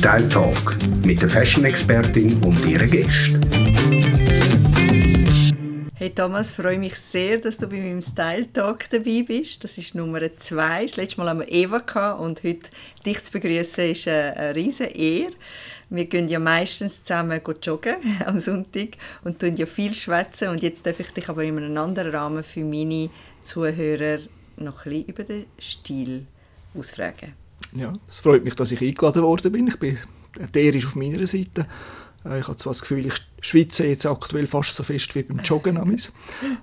Style Talk mit der Fashion-Expertin und ihren Gästen. Hey Thomas, freue mich sehr, dass du bei meinem Style Talk dabei bist. Das ist Nummer zwei. Das letzte Mal haben wir Eva gehabt und heute dich zu begrüßen ist eine, riesige Ehre. Wir gehen ja meistens zusammen joggen am Sonntag und tun ja viel schwätzen und jetzt darf ich dich aber in einem anderen Rahmen für meine Zuhörer noch ein bisschen über den Stil ausfragen. Ja, es freut mich, dass ich eingeladen worden bin. Ich bin, der ist auf meiner Seite. Äh, ich habe zwar das Gefühl, ich schwitze jetzt aktuell fast so fest wie beim Joggen.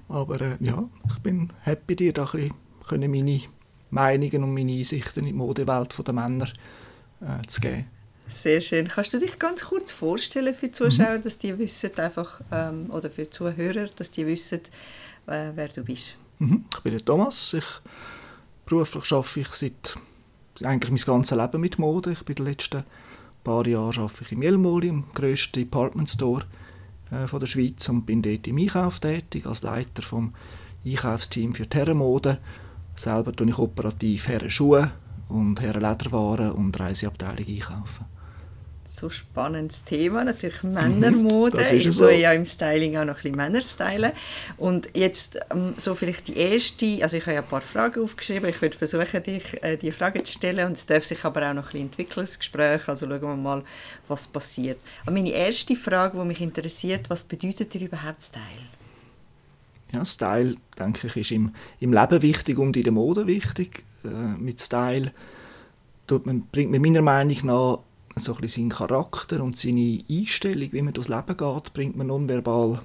Aber äh, ja, ich bin happy, dir da ein bisschen meine Meinungen und meine Einsichten in die Modewelt der Männer äh, zu geben. Sehr schön. Kannst du dich ganz kurz vorstellen für die Zuschauer, mhm. dass die wissen einfach, ähm, oder für die Zuhörer, dass die wissen, äh, wer du bist? Mhm. Ich bin der Thomas. Ich, beruflich arbeite ich seit eigentlich mein ganzes Leben mit Mode. Ich bin die letzten paar Jahre arbeite ich im Jelmoli, im grössten Department Store äh, von der Schweiz und bin dort im Einkauf tätig als Leiter vom Einkaufsteam für die Herrenmode. Selber tue ich operativ Herrenschuhe und Herrenlederwaren und Reiseabteilung einkaufen so spannendes Thema, natürlich Männermode. Ich so. ja im Styling auch noch ein bisschen Männer stylen. Und jetzt ähm, so vielleicht die erste, also ich habe ja ein paar Fragen aufgeschrieben, ich würde versuchen, dich äh, die Fragen zu stellen und es darf sich aber auch noch ein bisschen entwickeln, das Gespräch, also schauen wir mal, was passiert. Aber meine erste Frage, die mich interessiert, was bedeutet dir überhaupt Style? Ja, Style, denke ich, ist im, im Leben wichtig und in der Mode wichtig. Äh, mit Style tut man, bringt man meiner Meinung nach so ein bisschen seinen Charakter und seine Einstellung, wie man durchs Leben geht, bringt man nonverbal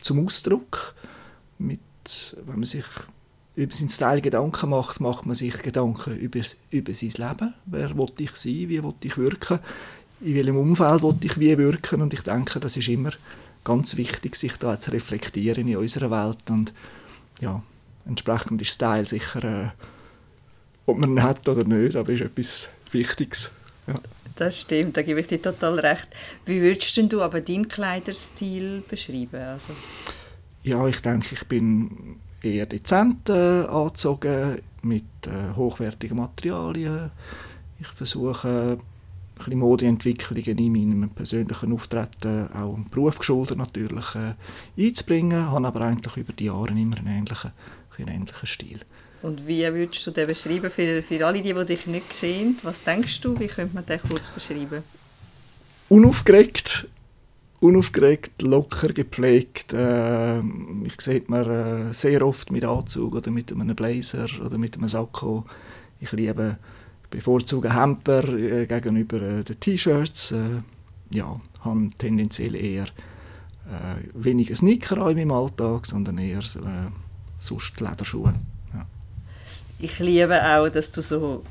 zum Ausdruck. Mit, wenn man sich über seinen Style Gedanken macht, macht man sich Gedanken über, über sein Leben. Wer will ich sein? Wie will ich wirken? In welchem Umfeld will ich wie wirken? Und ich denke, das ist immer ganz wichtig, sich da zu reflektieren in unserer Welt. Und ja, entsprechend ist Style sicher, äh, ob man ihn hat oder nicht, aber ist etwas Wichtiges. Ja. Das stimmt, da gebe ich dir total recht. Wie würdest du aber deinen Kleiderstil beschreiben? Also? Ja, ich denke, ich bin eher dezent äh, angezogen, mit äh, hochwertigen Materialien. Ich versuche, ein bisschen Modeentwicklungen in meinem persönlichen Auftreten, auch im Beruf geschuldet natürlich, äh, einzubringen. habe aber eigentlich über die Jahre immer einen ähnlichen, einen ähnlichen Stil. Und wie würdest du den beschreiben für, für alle, die, die dich nicht sehen? Was denkst du, wie könnte man den kurz beschreiben? Unaufgeregt, unaufgeregt, locker gepflegt. Äh, ich sehe man äh, sehr oft mit Anzug oder mit einem Blazer oder mit einem Sakko. Ich liebe bevorzuge Hemper äh, gegenüber äh, den T-Shirts. Äh, ja, habe tendenziell eher äh, weniger Sneaker in meinem Alltag, sondern eher sonst Lederschuhe ich liebe auch, dass du so,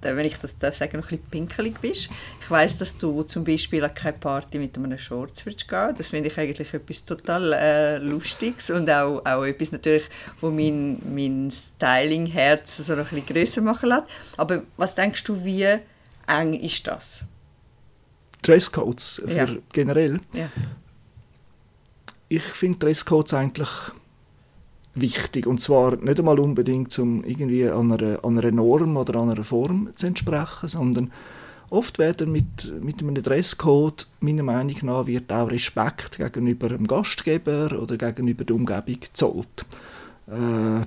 wenn ich das darf sagen, noch ein bisschen pinkelig bist. Ich weiß, dass du zum Beispiel an keine Party mit einem Shorts würdest gehen. Das finde ich eigentlich etwas total äh, Lustiges und auch, auch etwas natürlich, wo mein, mein Styling-Herz so ein bisschen grösser machen lässt. Aber was denkst du, wie eng ist das? Dresscodes für ja. generell? Ja. Ich finde Dresscodes eigentlich wichtig. Und zwar nicht einmal unbedingt, um irgendwie an einer, an einer Norm oder an einer Form zu entsprechen, sondern oft werden mit, mit einem Dresscode, meiner Meinung nach, wird auch Respekt gegenüber dem Gastgeber oder gegenüber der Umgebung gezollt. Äh,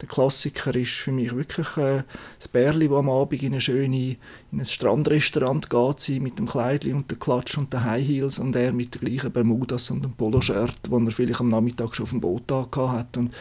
der Klassiker ist für mich wirklich äh, das Bärli, das am Abend in, eine schöne, in ein Strandrestaurant geht, sie mit dem Kleidli und der Klatsch und den High Heels und er mit der gleichen Bermudas und dem Poloshirt, den er vielleicht am Nachmittag schon auf dem Boot hat. Und,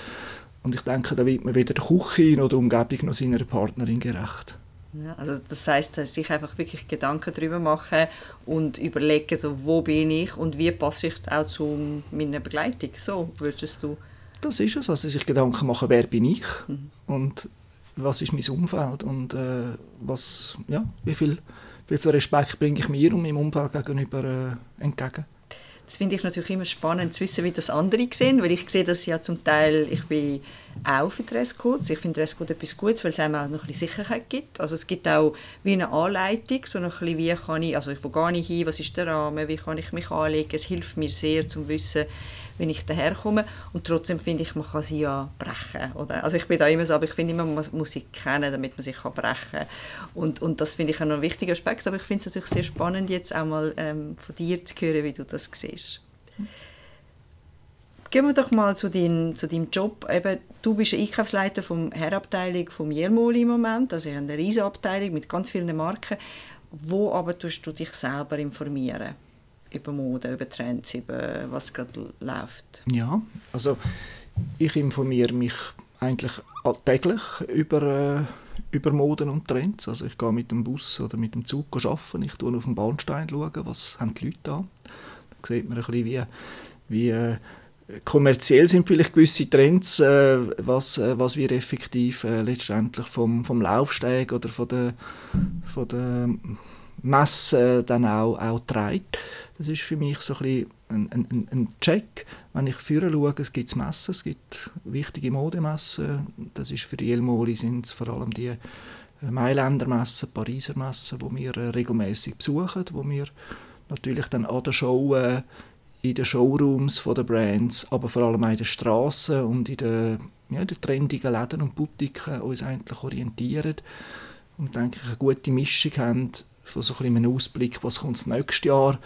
und ich denke, da wird man weder der Küche noch der Umgebung noch seiner Partnerin gerecht. Ja, also das heißt, sich einfach wirklich Gedanken darüber machen und überlegen, so, wo bin ich und wie passe ich auch zu meiner Begleitung. So würdest du das ist es. Also sich Gedanken machen, wer bin ich mhm. und was ist mein Umfeld und äh, was, ja, wie, viel, wie viel Respekt bringe ich mir und meinem Umfeld gegenüber äh, entgegen. Das finde ich natürlich immer spannend zu wissen, wie das andere sehen, weil ich sehe das ja zum Teil, ich bin auch für Dresscodes. Ich finde Dresscode etwas Gutes, weil es einem auch noch ein bisschen Sicherheit gibt. Also es gibt auch wie eine Anleitung, so noch ein bisschen, wie kann ich, also wo gehe ich hin, was ist der Rahmen, wie kann ich mich anlegen. Es hilft mir sehr, zum wissen, wenn ich daherkomme. Und trotzdem finde ich, man kann sie ja brechen. Oder? Also ich bin da immer so, aber ich finde immer, man muss sie kennen, damit man sich brechen kann. Und, und das finde ich auch noch ein wichtiger Aspekt. Aber ich finde es natürlich sehr spannend, jetzt auch mal ähm, von dir zu hören, wie du das siehst. Gehen wir doch mal zu, dein, zu deinem Job. Eben, du bist Einkaufsleiter vom Herabteilung vom Jelmoli im Moment, also eine riesige Abteilung mit ganz vielen Marken. Wo aber tust du dich selber informieren? Über Mode, über Trends, über was gerade läuft? Ja, also ich informiere mich eigentlich täglich über, äh, über Moden und Trends. Also ich gehe mit dem Bus oder mit dem Zug arbeiten. Ich schaue auf dem Bahnstein, schauen, was haben die Leute. Da sieht man ein bisschen, wie, wie äh, kommerziell sind vielleicht gewisse Trends, äh, was, äh, was wir effektiv äh, letztendlich vom, vom Laufsteg oder von der, von der Messe dann auch, auch trägt. Das ist für mich so ein, ein, ein, ein Check. Wenn ich führen schaue, es gibt Messen, es gibt wichtige Modemessen. Das ist für die Elmoli sind vor allem die äh, Mailänder Messen, Pariser Messen, die wir äh, regelmäßig besuchen, wo wir natürlich dann an der Show äh, in den Showrooms der Brands, aber vor allem auch in den Straßen und in den, ja, den trendigen Läden und Boutiquen uns eigentlich orientieren und denke ich eine gute Mischung haben von so ein einem Ausblick, was kommt das nächste Jahr,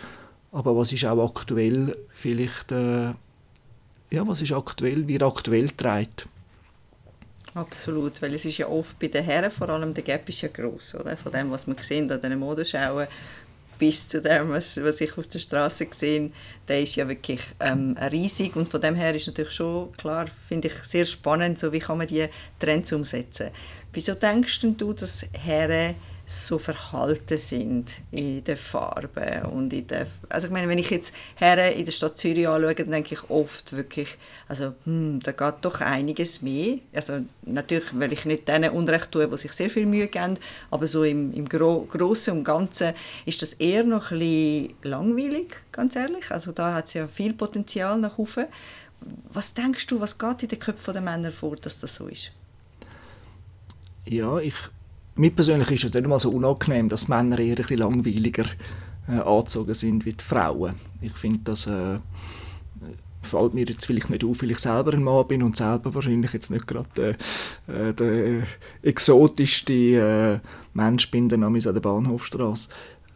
aber was ist auch aktuell vielleicht, äh, ja, was ist aktuell, wie aktuell trägt. Absolut, weil es ist ja oft bei den Herren, vor allem der Gap ist ja gross, oder? Von dem, was man sehen an den Modenschauen, bis zu dem, was, was ich auf der Straße gesehen der ist ja wirklich ähm, riesig und von dem her ist natürlich schon klar, finde ich sehr spannend, so wie kann man die Trends umsetzen. Wieso denkst du, dass Herren so verhalten sind in den Farben und in der, also ich meine, wenn ich jetzt her in der Stadt Zürich anschaue, dann denke ich oft wirklich, also hm, da geht doch einiges mehr. Also natürlich will ich nicht denen Unrecht tun, die sich sehr viel Mühe geben, aber so im, im Gro Großen und Ganzen ist das eher noch ein bisschen langweilig, ganz ehrlich. Also da hat es ja viel Potenzial nach oben. Was denkst du, was geht in den Köpfen der Männer vor, dass das so ist? Ja, ich mir persönlich ist es nicht mal so unangenehm, dass Männer eher ein langweiliger äh, angezogen sind wie die Frauen. Ich finde, das äh, fällt mir jetzt vielleicht nicht auf, weil ich selber ein Mann bin und selber wahrscheinlich jetzt nicht gerade äh, äh, der exotischste äh, Mensch bin, dann an der Bahnhofstrasse.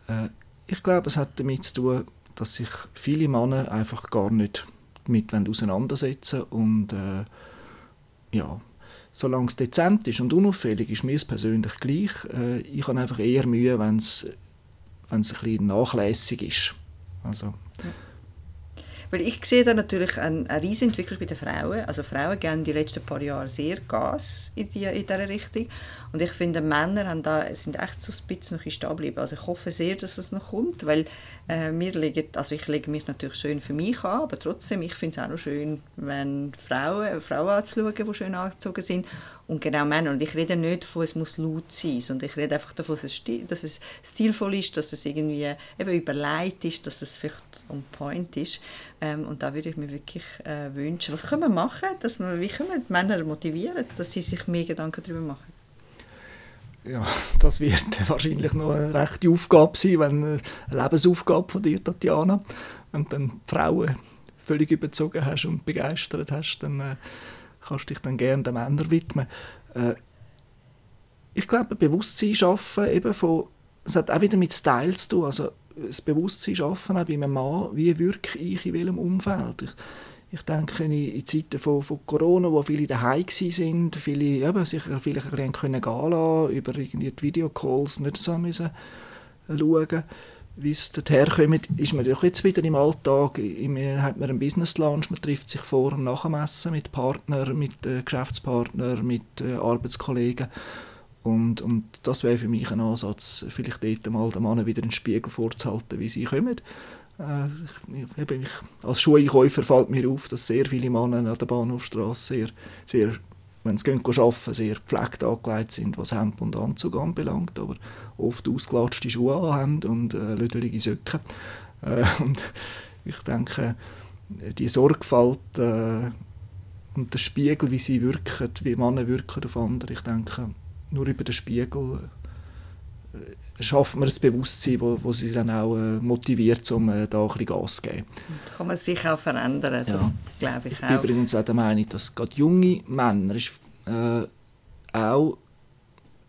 Äh, ich glaube, es hat damit zu tun, dass sich viele Männer einfach gar nicht damit auseinandersetzen und ja, solange es dezent ist und unauffällig, ist mir es persönlich gleich. Äh, ich habe einfach eher Mühe, wenn es, wenn ein bisschen nachlässig ist. Also, ja. Weil ich sehe da natürlich eine, eine riesige Entwicklung bei den Frauen. Also Frauen geben die letzten paar Jahre sehr Gas in, die, in dieser Richtung. Und ich finde, Männer haben da, sind echt so ein bisschen noch stehen geblieben. Also ich hoffe sehr, dass es noch kommt, weil äh, wir legen, also ich lege mich natürlich schön für mich an, aber trotzdem, ich finde es auch noch schön, wenn Frauen, Frauen anzuschauen, die schön angezogen sind und genau Männer. Und ich rede nicht davon, es muss laut sein, sondern ich rede einfach davon, dass es, dass es stilvoll ist, dass es irgendwie eben überlegt ist, dass es vielleicht on point ist. Ähm, und da würde ich mir wirklich äh, wünschen, was können wir machen, dass wir, wie können wir die Männer motivieren, dass sie sich mehr Gedanken darüber machen? Ja, das wird wahrscheinlich noch eine rechte Aufgabe sein, wenn eine Lebensaufgabe von dir, Tatjana. Wenn du dann die Frauen völlig überzogen hast und begeistert hast, dann äh, kannst du dich dann gerne den Männern widmen. Äh, ich glaube, Bewusstsein schaffen eben von, es hat auch wieder mit Style zu tun, also das Bewusstsein schaffen auch bei einem Mann, wie wirke ich in welchem Umfeld. Ich, ich denke in, Zeiten von, von Corona, wo viele daheim sind, viele eben, sich vielleicht ein bisschen gehen lassen, über irgendwie die Videocalls nicht so müssen schauen wie es dorthin kommt, ist man doch jetzt wieder im Alltag, man hat man einen Business Lunch, man trifft sich vor und nach dem Essen mit Partnern, mit äh, Geschäftspartnern, mit äh, Arbeitskollegen und, und das wäre für mich ein Ansatz, vielleicht dort mal den Mann wieder einen Spiegel vorzuhalten, wie sie kommen. Äh, ich, ich, als Schuheinkäufer fällt mir auf, dass sehr viele Männer an der Bahnhofstrasse sehr, sehr wenn sie arbeiten, sehr gepflegt angelegt sind, was Hemd und Anzug anbelangt, aber oft ausgelatschte Schuhe haben und äh, lödelige Söcke. Äh, und ich denke, die Sorgfalt äh, und der Spiegel, wie sie wirken, wie Männer wirken auf andere, ich denke, nur über den Spiegel äh, schafft man ein Bewusstsein, wo, wo sie dann auch äh, motiviert, um äh, da ein bisschen Gas zu geben. Und kann man sich auch verändern, das ja. glaube ich auch. Übrigens auch der Meinung, dass gerade junge Männer äh, auch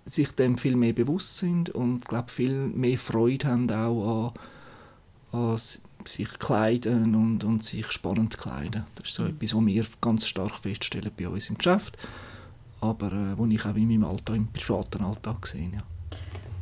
sich dem viel mehr bewusst sind und glaube viel mehr Freude haben auch an, an sich kleiden und, und sich spannend kleiden. Das ist so mhm. etwas, was wir ganz stark feststellen bei uns im Geschäft, aber äh, wo ich auch in meinem Alltag, im privaten Alltag sehe. Ja.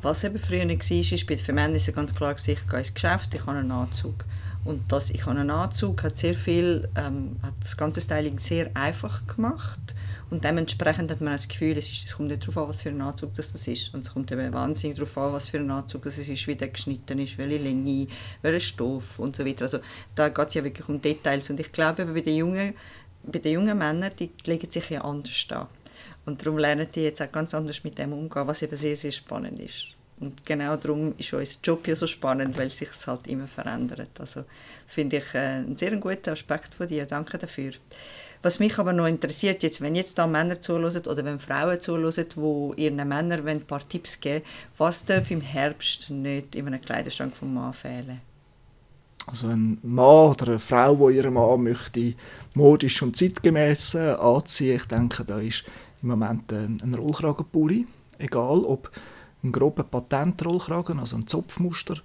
Was eben früher war, ist, für Männer ist ganz klar, ich gehe ins Geschäft, ich habe einen Anzug. Und das «Ich habe einen Anzug» hat sehr viel, ähm, hat das ganze Styling sehr einfach gemacht. Und dementsprechend hat man das Gefühl, es, ist, es kommt nicht darauf an, was für ein Anzug das, das ist. Und es kommt eben wahnsinnig darauf an, was für ein Anzug das ist, wie der geschnitten ist, welche Länge, welcher Stoff und so weiter. Also da geht es ja wirklich um Details. Und ich glaube, bei den jungen, bei den jungen Männern, die legen sich ja anders an. Und darum lernen die jetzt auch ganz anders mit dem umgehen, was eben sehr, sehr spannend ist. Und genau darum ist unser Job ja so spannend, weil sich es halt immer verändert. Also finde ich äh, einen sehr guten Aspekt von dir. Danke dafür. Was mich aber noch interessiert, jetzt, wenn jetzt da Männer zuhören oder wenn Frauen zuhören, die ihren Männern ein paar Tipps geben was darf im Herbst nicht in einem Kleiderschrank vom Mann fehlen? Also ein Mann oder eine Frau, die ihren Mann möchte modisch und zeitgemäß äh, anziehen, ich denke, da ist im Moment ein, ein Rollkragenpulli, egal ob ein grober Patentrollkragen, also ein Zopfmuster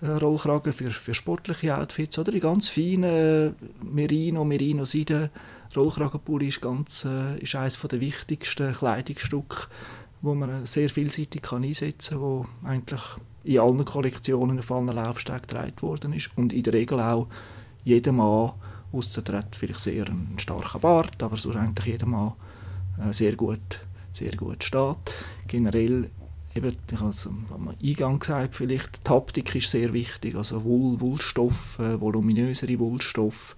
Rollkragen für, für sportliche Outfits oder die ganz feinen Merino, Merino Seide Rollkragenpulli ist ganz äh, ist eines der wichtigsten Kleidungsstücke, wo man sehr vielseitig kann einsetzen kann, wo eigentlich in allen Kollektionen auf allen Laufstegen getragen worden ist und in der Regel auch jeder Mann, ausser vielleicht sehr einen starken Bart, aber sonst eigentlich jeder Mann äh, sehr gut, sehr gut steht. Generell eben, ich habe es am Eingang gesagt, vielleicht Haptik ist sehr wichtig, also Woll, Wollstoff, äh, voluminösere Wollstoff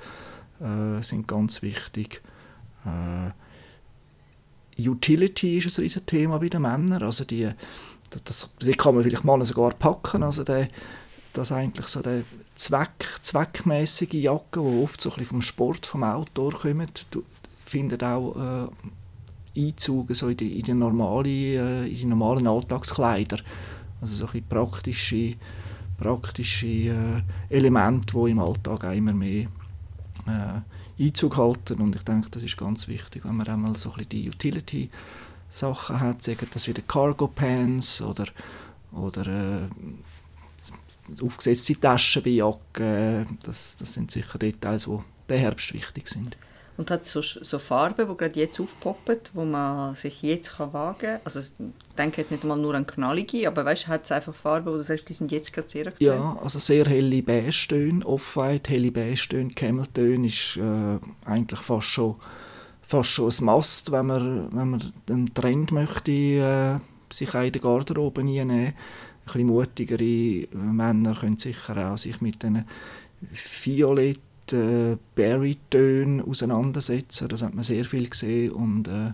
äh, sind ganz wichtig. Äh, Utility ist ein riesiges Thema bei den Männern, also die, das, die kann man vielleicht Männer sogar packen, also der, das eigentlich so der Zweck, zweckmäßige Jacke, die oft so ein bisschen vom Sport, vom Outdoor kommen, findet auch äh, Einzug so in, die, in, die normale, äh, in die normalen Alltagskleider. Also so ein praktische, praktische äh, Elemente, die im Alltag immer mehr äh, Einzug halten. Und ich denke, das ist ganz wichtig, wenn man einmal so ein die Utility-Sachen hat, sagen das wieder Cargo Pants oder, oder äh, aufgesetzte Taschen bei Jacken. Das, das sind sicher Details, die der Herbst wichtig sind und hat so, so Farben, die gerade jetzt aufpoppen, wo man sich jetzt wagen kann. Also ich denke jetzt nicht mal nur an knallige, aber weißt, hat es einfach Farben, wo du sagst, die sind jetzt gerade sehr aktuell? Ja, also sehr helle Beige-Töne, Off-White, helle Beige-Töne, Camel-Töne ist äh, eigentlich fast schon, fast schon ein Must, wenn man, wenn man einen Trend möchte, äh, sich auch in der Garderobe einnehmen. Ein bisschen mutigere Männer können sicher auch sich mit diesen Violett äh, Barry-Tönen auseinandersetzen. Das hat man sehr viel gesehen und äh,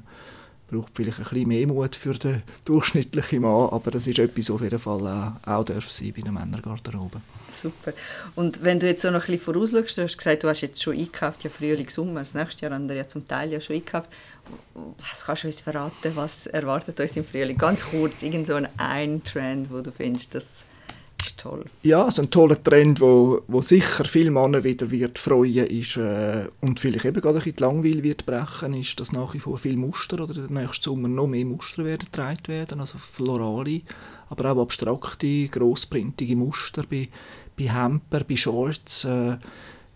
braucht vielleicht ein bisschen mehr Mut für den durchschnittlichen Mann, aber das ist etwas, was auf jeden Fall auch, auch darf sein bei der Männergarderobe. Super. Und wenn du jetzt so noch ein bisschen vorausschaust, du hast gesagt, du hast jetzt schon eingekauft, ja Frühling, Sommer, das nächste Jahr haben wir ja zum Teil ja schon eingekauft. Was kannst du uns verraten, was erwartet uns im Frühling? Ganz kurz, irgend so ein Trend, wo du findest, dass ist toll. Ja, so ein toller Trend, wo, wo sicher viele Männer wieder wird freuen ist äh, und vielleicht eben gerade ein bisschen die Langweil wird brechen, ist, dass nach wie vor viele Muster oder der nächste Sommer noch mehr Muster werden getragen werden, also florale, aber auch abstrakte, grossprintige Muster bei, bei Hemper, bei Shorts. Äh,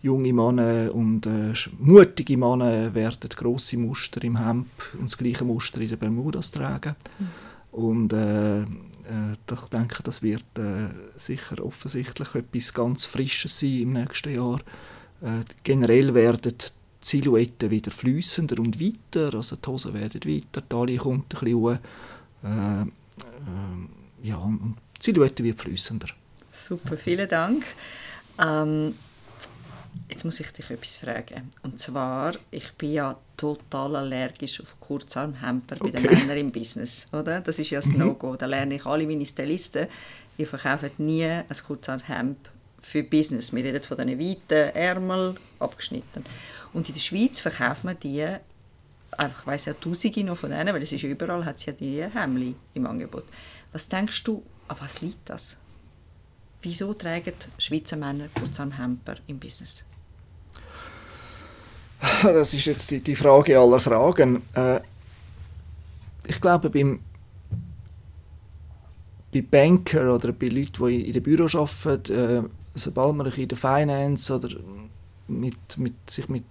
junge Männer und äh, mutige Männer werden grosse Muster im Hemd und das gleiche Muster in den Bermudas tragen. Mhm. Und äh, äh, ich denke, das wird äh, sicher offensichtlich etwas ganz Frisches sein im nächsten Jahr. Äh, generell werden die Silhouetten wieder flüssender und weiter, also die Hosen werden weiter, die Taille kommt ein bisschen hoch. Äh, äh, ja, die Silhouette wird flüssender. Super, vielen Dank. Ähm, Jetzt muss ich dich etwas fragen. Und zwar, ich bin ja total allergisch auf Kurzarmhemper okay. bei den Männern im Business. Oder? Das ist ja das mhm. No-Go. Da lerne ich alle meine Stylisten, die verkaufen nie ein Kurzarmhemd für Business. Wir reden von diesen weiten Ärmel, abgeschnitten. Und in der Schweiz verkauft man die, einfach, ich weiss ja tausende noch von denen, weil es ist überall, hat es ja die Hemli im Angebot. Was denkst du, an was liegt das? Wieso tragen Schweizer Männer Kurzarmhemper im Business? Das ist jetzt die, die Frage aller Fragen. Äh, ich glaube, beim, bei Banker oder bei Leuten, die in den Büro arbeiten, äh, sobald man in der Finance oder mit, mit, sich mit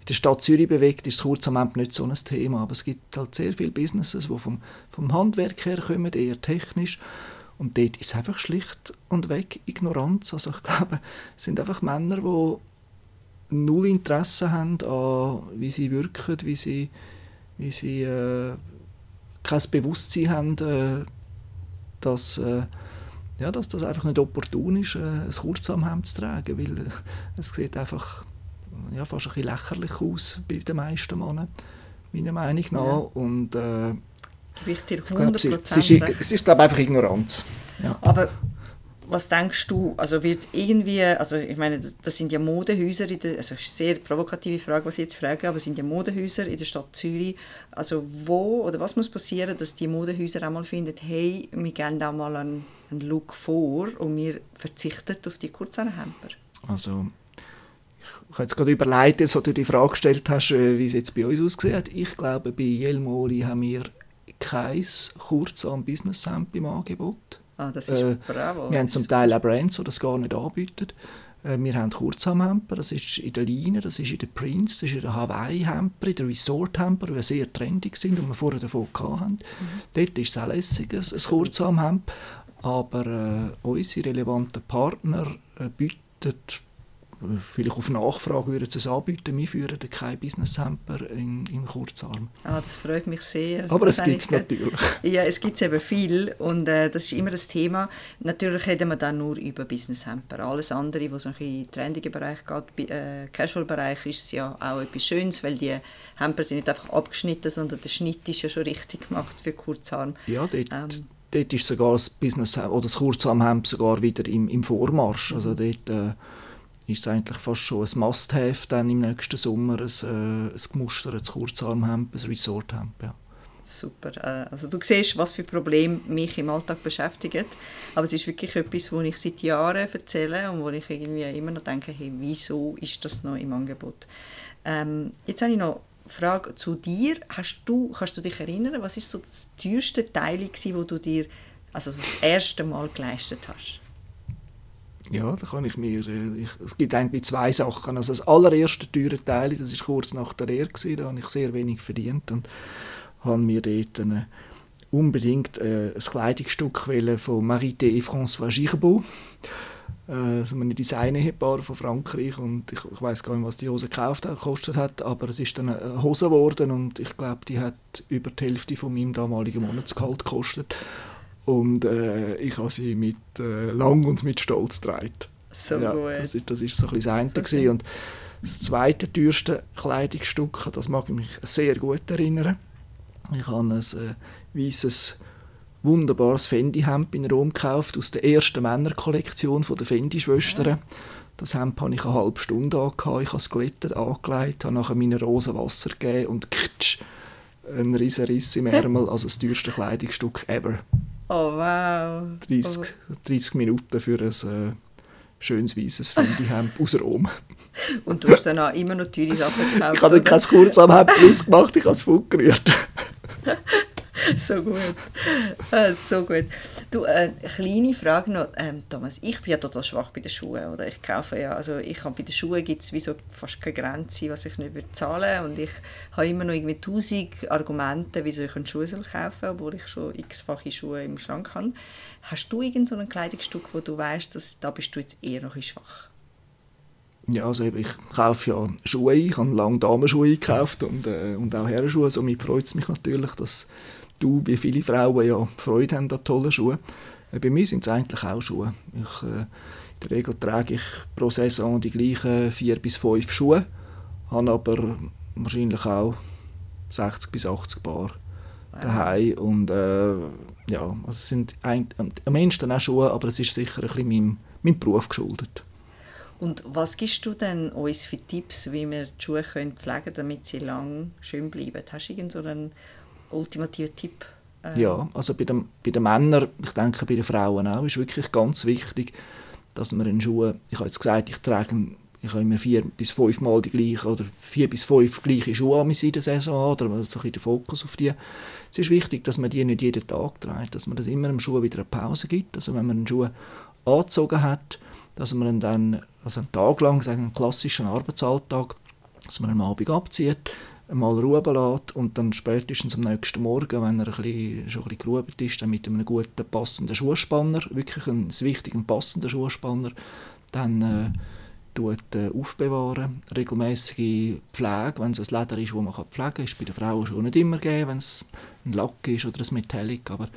in der Stadt Zürich bewegt, ist das Kurzarmhemd nicht so ein Thema. Aber es gibt halt sehr viele Businesses, die vom, vom Handwerk her kommen, eher technisch. Und dort ist es einfach schlicht und weg Ignoranz. Also ich glaube, es sind einfach Männer, die null Interesse haben an, wie sie wirken, wie sie, wie sie äh, kein Bewusstsein haben, äh, dass, äh, ja, dass das einfach nicht opportun ist, äh, ein Kurzarmhemd zu tragen, weil äh, es sieht einfach ja, fast ein bisschen lächerlich aus bei den meisten Männern, meiner Meinung nach. Ja. Und, äh, ich dir 100% es, es, ist, es ist, glaube ich, einfach Ignoranz. Ja. Aber was denkst du, also wird irgendwie, also ich meine, das sind ja Modehäuser, in der, also sehr provokative Frage, was ich jetzt frage, aber sind ja Modehäuser in der Stadt Zürich, also wo oder was muss passieren, dass die Modehäuser einmal finden, hey, wir geben da mal einen, einen Look vor und wir verzichten auf die Kurzarmhemper? Also ich habe jetzt gerade überlegt, als du die Frage gestellt hast, äh, wie es jetzt bei uns aussieht. Ich glaube, bei Jelmoli haben wir kein Kurzarm-Business-Hemd im Angebot. Ah, das ist äh, bravo. Wir haben zum Teil auch Brands, die das gar nicht anbieten. Äh, wir haben Kurzarmhemper, das ist in der Line, das ist in der Prince, das ist in der Hawaii-Hemper, in der Resort-Hemper, die sehr trendig sind und wir vorher davon hatten. Mhm. Dort ist es auch lässig, ein, ein Kurzarmhemd. Aber äh, unsere relevanten Partner äh, bieten vielleicht auf Nachfrage würden sie es anbieten. Wir führen keinen Business Camper in, im Kurzarm. Ah, das freut mich sehr. Aber es gibt es natürlich. Ja, es gibt eben viel und äh, das ist immer das Thema. Natürlich reden wir dann nur über Business Hamper. Alles andere, was in den trendigen Bereich geht, äh, Casual-Bereich, ist ja auch etwas Schönes, weil die Hamper sind nicht einfach abgeschnitten, sondern der Schnitt ist ja schon richtig gemacht für Kurzarm. Ja, dort, ähm, dort ist sogar das Business oder das Kurzarmhemd sogar wieder im, im Vormarsch. Also mhm. dort... Äh, ist es eigentlich fast schon ein Must-Have dann im nächsten Sommer, ein, äh, ein gemustertes Kurzarmhemd, ein Resorthemd. Ja. Super. Äh, also du siehst, was für Probleme mich im Alltag beschäftigen. Aber es ist wirklich etwas, wo ich seit Jahren erzähle und wo ich irgendwie immer noch denke, hey, wieso ist das noch im Angebot? Ähm, jetzt habe ich noch eine Frage zu dir. Hast du, kannst du dich erinnern, was ist so das teuerste Teil, wo du dir also das erste Mal geleistet hast? Ja, da kann ich mir, äh, ich, es gibt eigentlich zwei Sachen. Also das allererste teure Teil, das ist kurz nach der Lehre gewesen, da habe ich sehr wenig verdient und habe mir dort eine, unbedingt äh, ein Kleidungsstück von Marité et François Girbeau, äh, also ein Designehepaar von Frankreich und ich, ich weiß gar nicht, was die Hose gekauft hat, gekostet hat, aber es ist dann eine Hose geworden und ich glaube, die hat über die Hälfte von meinem damaligen Monatsgehalt gekostet und äh, ich habe sie mit äh, Lang und mit Stolz getragen. So ja, gut. Das, ist, das ist so ein bisschen das eine. So und das zweite teuerste Kleidungsstück, das mag ich mich sehr gut erinnern. Ich habe ein äh, weißes, wunderbares Fendi-Hemd in Rom gekauft, aus der ersten Männerkollektion der Fendi-Schwestern. Ja. Das Hemd habe ich eine halbe Stunde angehabt, ich habe es glättet angelegt, habe nachher meine Rosen Wasser gegeben und kitsch, ein riesen Riss im Ärmel, also das teuerste Kleidungsstück ever. Oh wow. 30, oh. 30 Minuten für ein äh, schönes weißes Fendi-Hemd aus Rom. Und du hast dann auch immer noch teure Sachen gekauft? Ich habe kein Kurzarmhemd plus gemacht, ich habe es vorgerührt. so gut. Äh, so gut. Du, äh, kleine Frage noch, ähm, Thomas. Ich bin ja total schwach bei den Schuhen. Oder? Ich kaufe ja, also ich habe bei den Schuhen gibt es so fast keine Grenze, was ich nicht würde zahlen Und ich habe immer noch irgendwie tausend Argumente, wieso ich einen Schuh soll obwohl ich schon x-fache Schuhe im Schrank habe. Hast du irgendein so Kleidungsstück, wo du weißt, dass da bist du jetzt eher noch schwach? Ja, also ich kaufe ja Schuhe Ich habe lange Damenschuhe gekauft und, äh, und auch Herrenschuhe. Somit freut es mich natürlich, dass du, wie viele Frauen, ja Freude haben an tollen Schuhen. Äh, bei mir sind es eigentlich auch Schuhe. Ich, äh, in der Regel trage ich pro Saison die gleichen vier bis fünf Schuhe, habe aber wahrscheinlich auch 60 bis 80 Paar daheim und äh, ja, also es sind ein, am Ende auch Schuhe, aber es ist sicher ein bisschen meinem, meinem Beruf geschuldet. Und was gibst du denn uns für Tipps, wie wir die Schuhe können pflegen können, damit sie lang schön bleiben? Hast du irgendeinen ultimativen Tipp? Ähm. Ja, also bei den, bei den Männern, ich denke bei den Frauen auch, ist wirklich ganz wichtig, dass man in Schuhe, ich habe jetzt gesagt, ich trage ich habe immer vier bis fünf Mal die gleichen oder vier bis fünf gleiche Schuhe an in der Saison oder so ein bisschen den Fokus auf die. Es ist wichtig, dass man die nicht jeden Tag trägt, dass man das immer im Schuh wieder eine Pause gibt. Also wenn man einen Schuh angezogen hat, dass man ihn dann also einen Tag lang, sagen einen klassischen Arbeitsalltag, dass man am Abend abzieht, mal ruhen lässt und dann spätestens am nächsten Morgen, wenn er ein bisschen, schon ein bisschen ist, dann mit einem guten, passenden Schuhspanner, wirklich einen wichtigen, passenden Schuhspanner, dann äh, tut, äh, aufbewahren. Regelmäßige Pflege, wenn es ein Leder ist, das man pflegen kann, ist bei den Frauen schon nicht immer gegeben, wenn es ein Lack ist oder ein Metallic, aber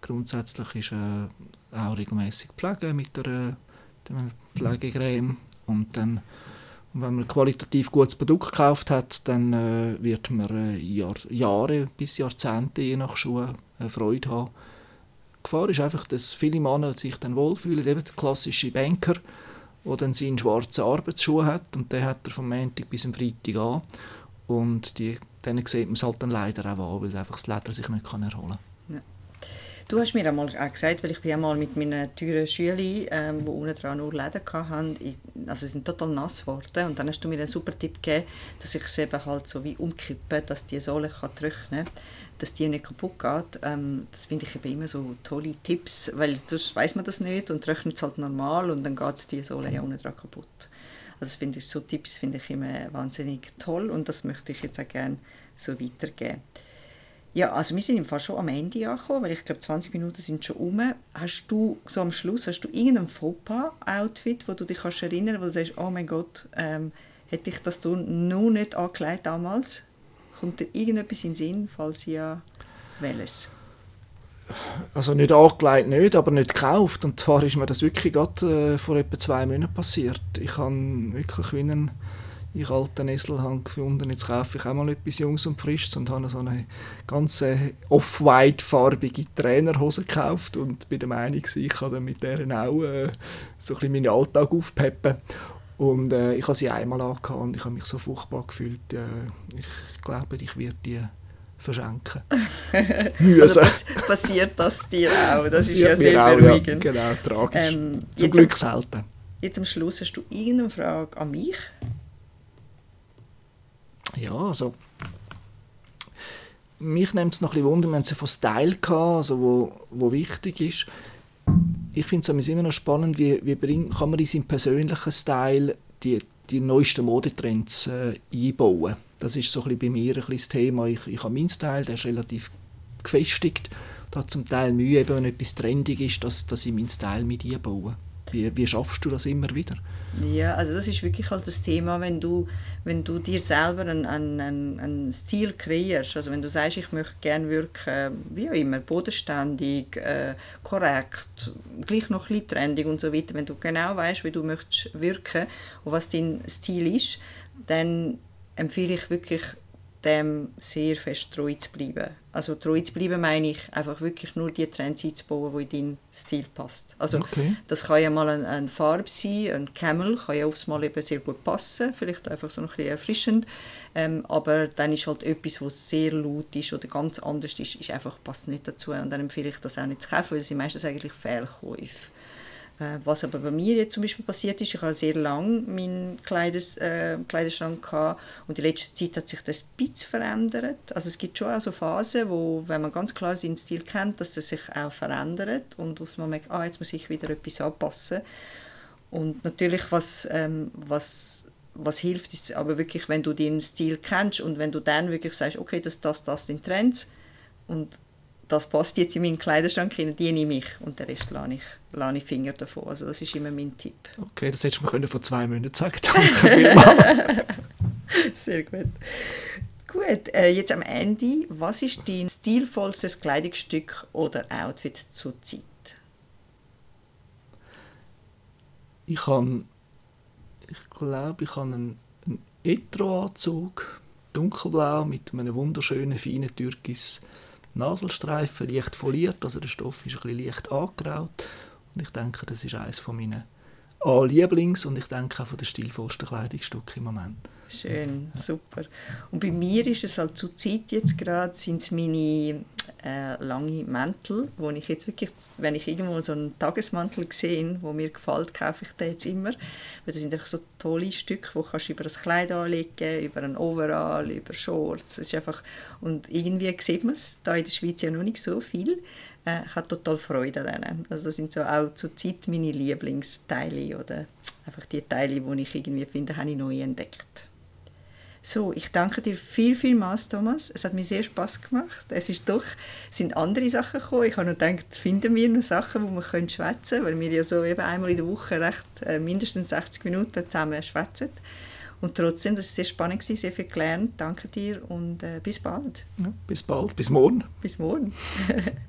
grundsätzlich ist äh, auch regelmäßig Pflege mit der, äh, der Pflegecreme und dann wenn man qualitativ gutes Produkt gekauft hat, dann äh, wird man äh, Jahr, Jahre bis Jahrzehnte je nach Schuhe äh, Freude haben. Die Gefahr ist einfach, dass viele Männer sich dann wohlfühlen, eben der klassische Banker, der dann seinen schwarzen Arbeitsschuh hat und den hat er vom Montag bis zum Freitag an und die, denen sieht man es halt dann leider auch an, weil einfach das Leder sich nicht erholen kann. Ja. Du hast mir einmal auch gesagt, weil ich bin einmal mit meinen teuren Schülern, ähm, die unten dran nur Leder hatten, also sie sind total nass geworden und dann hast du mir einen super Tipp gegeben, dass ich es eben halt so wie umkippe, dass die Sohle trocknen kann, dass die nicht kaputt geht. Ähm, das finde ich eben immer so tolle Tipps, weil sonst weiß man das nicht und trocknet es halt normal und dann geht die Sohle ja unten dran kaputt. Also finde ich, so Tipps finde ich immer wahnsinnig toll und das möchte ich jetzt auch gerne so weitergeben. Ja, also wir sind im Fall schon am Ende angekommen, weil ich glaube 20 Minuten sind schon um. Hast du so am Schluss, hast du irgendein Fauxpas-Outfit, wo du dich kannst erinnern, wo du sagst, oh mein Gott, ähm, hätte ich das noch nicht angelegt damals? Kommt dir irgendetwas in den Sinn, falls ja, welches? Also nicht angelegt nicht, aber nicht gekauft. Und zwar ist mir das wirklich gerade äh, vor etwa zwei Monaten passiert. Ich habe wirklich wie einen ich alten Esel habe gefunden, jetzt kaufe ich auch mal etwas Jungs und Frisches und habe so eine ganz off-white farbige Trainerhose gekauft und bin der Meinung, ich kann dann mit deren auch äh, so ein bisschen meinen Alltag aufpeppen. Und äh, ich habe sie einmal angehabt und ich habe mich so furchtbar gefühlt. Äh, ich glaube, ich werde die verschenken. also pass passiert das dir auch? Das passiert ist ja sehr beruhigend. Ja, genau, tragisch. Ähm, Zum Glück selten. Jetzt am Schluss hast du irgendeine Frage an mich? Ja, also mich nimmt es noch ein bisschen Wunder, wir haben es ja von Style gehabt, also wo, wo wichtig ist. Ich finde es immer noch spannend, wie, wie bring, kann man in seinem persönlichen Style die, die neuesten Modetrends äh, einbauen. Das ist so ein bisschen bei mir ein bisschen das Thema. Ich, ich habe meinen Style, der ist relativ gefestigt. Da hat zum Teil Mühe, eben, wenn etwas trendig ist, dass, dass ich meinen Style mit einbaue. Wie, wie schaffst du das immer wieder? Ja, also das ist wirklich halt das Thema, wenn du, wenn du dir selber einen, einen, einen Stil kreierst. Also wenn du sagst, ich möchte gerne wirken, wie auch immer, bodenständig, äh, korrekt, gleich noch ein trendig und so weiter. Wenn du genau weißt, wie du möchtest wirken und was dein Stil ist, dann empfehle ich wirklich dem sehr fest treu zu bleiben. Also treu zu bleiben meine ich einfach wirklich nur die Trends einzubauen, die in deinen Stil passt. Also okay. das kann ja mal eine, eine Farbe sein, ein Camel kann ja aufs Mal eben sehr gut passen, vielleicht einfach so ein bisschen erfrischend, ähm, aber dann ist halt etwas, was sehr laut ist oder ganz anders ist, ist einfach passt nicht dazu und dann empfehle ich das auch nicht zu kaufen, weil sind meistens eigentlich Fehlkäufe. Äh, was aber bei mir jetzt zum Beispiel passiert ist, ich habe sehr lange meinen Kleides, äh, Kleiderschrank gehabt und in letzter Zeit hat sich das ein bisschen verändert. Also es gibt schon auch so Phasen, wo, wenn man ganz klar seinen Stil kennt, dass es sich auch verändert und auf man merkt, ah, jetzt muss ich wieder etwas anpassen. Und natürlich, was, ähm, was, was hilft, ist aber wirklich, wenn du deinen Stil kennst und wenn du dann wirklich sagst, okay, das, das, das sind Trends und das passt jetzt in meinen Kleiderschrank hinein, die nehme ich und den Rest lasse ich, lasse ich Finger davon. Also das ist immer mein Tipp. Okay, das hättest du mir vor zwei Monaten sagen Danke Sehr gut. Gut, äh, jetzt am Ende, was ist dein stilvollstes Kleidungsstück oder Outfit zur Zeit? Ich habe, ich glaube, ich habe einen, einen Etro-Anzug, dunkelblau mit einem wunderschönen, feinen Türkis Nadelstreifen, leicht foliert, also der Stoff ist ein bisschen leicht angegraut. Und ich denke, das ist eines von meinen Lieblings- und ich denke auch von den stilvollsten Kleidungsstücken im Moment. Schön, super. Und bei mir ist es halt zur Zeit jetzt gerade, sind es meine äh, lange Mäntel, wo ich jetzt wirklich, wenn ich irgendwo so einen Tagesmantel sehe, wo mir gefällt, kaufe ich den jetzt immer. Weil das sind einfach so tolle Stücke, wo kannst du über ein Kleid anlegen, über ein Overall, über Shorts. Ist einfach, und irgendwie sieht man es da in der Schweiz ja noch nicht so viel. Äh, ich habe total Freude an denen. Also das sind so auch zur Zeit meine Lieblingsteile oder einfach die Teile, die ich irgendwie finde, habe ich neu entdeckt. So, ich danke dir viel, vielmals, Thomas. Es hat mir sehr Spaß gemacht. Es ist doch, sind andere Sachen gekommen. Ich habe noch gedacht, finden wir noch Sachen, wo wir können schwätzen können, weil wir ja so eben einmal in der Woche recht äh, mindestens 60 Minuten zusammen schwätzen. Und trotzdem, das war sehr spannend, sehr viel gelernt. Danke dir und äh, bis bald. Ja, bis bald, bis morgen. Bis morgen.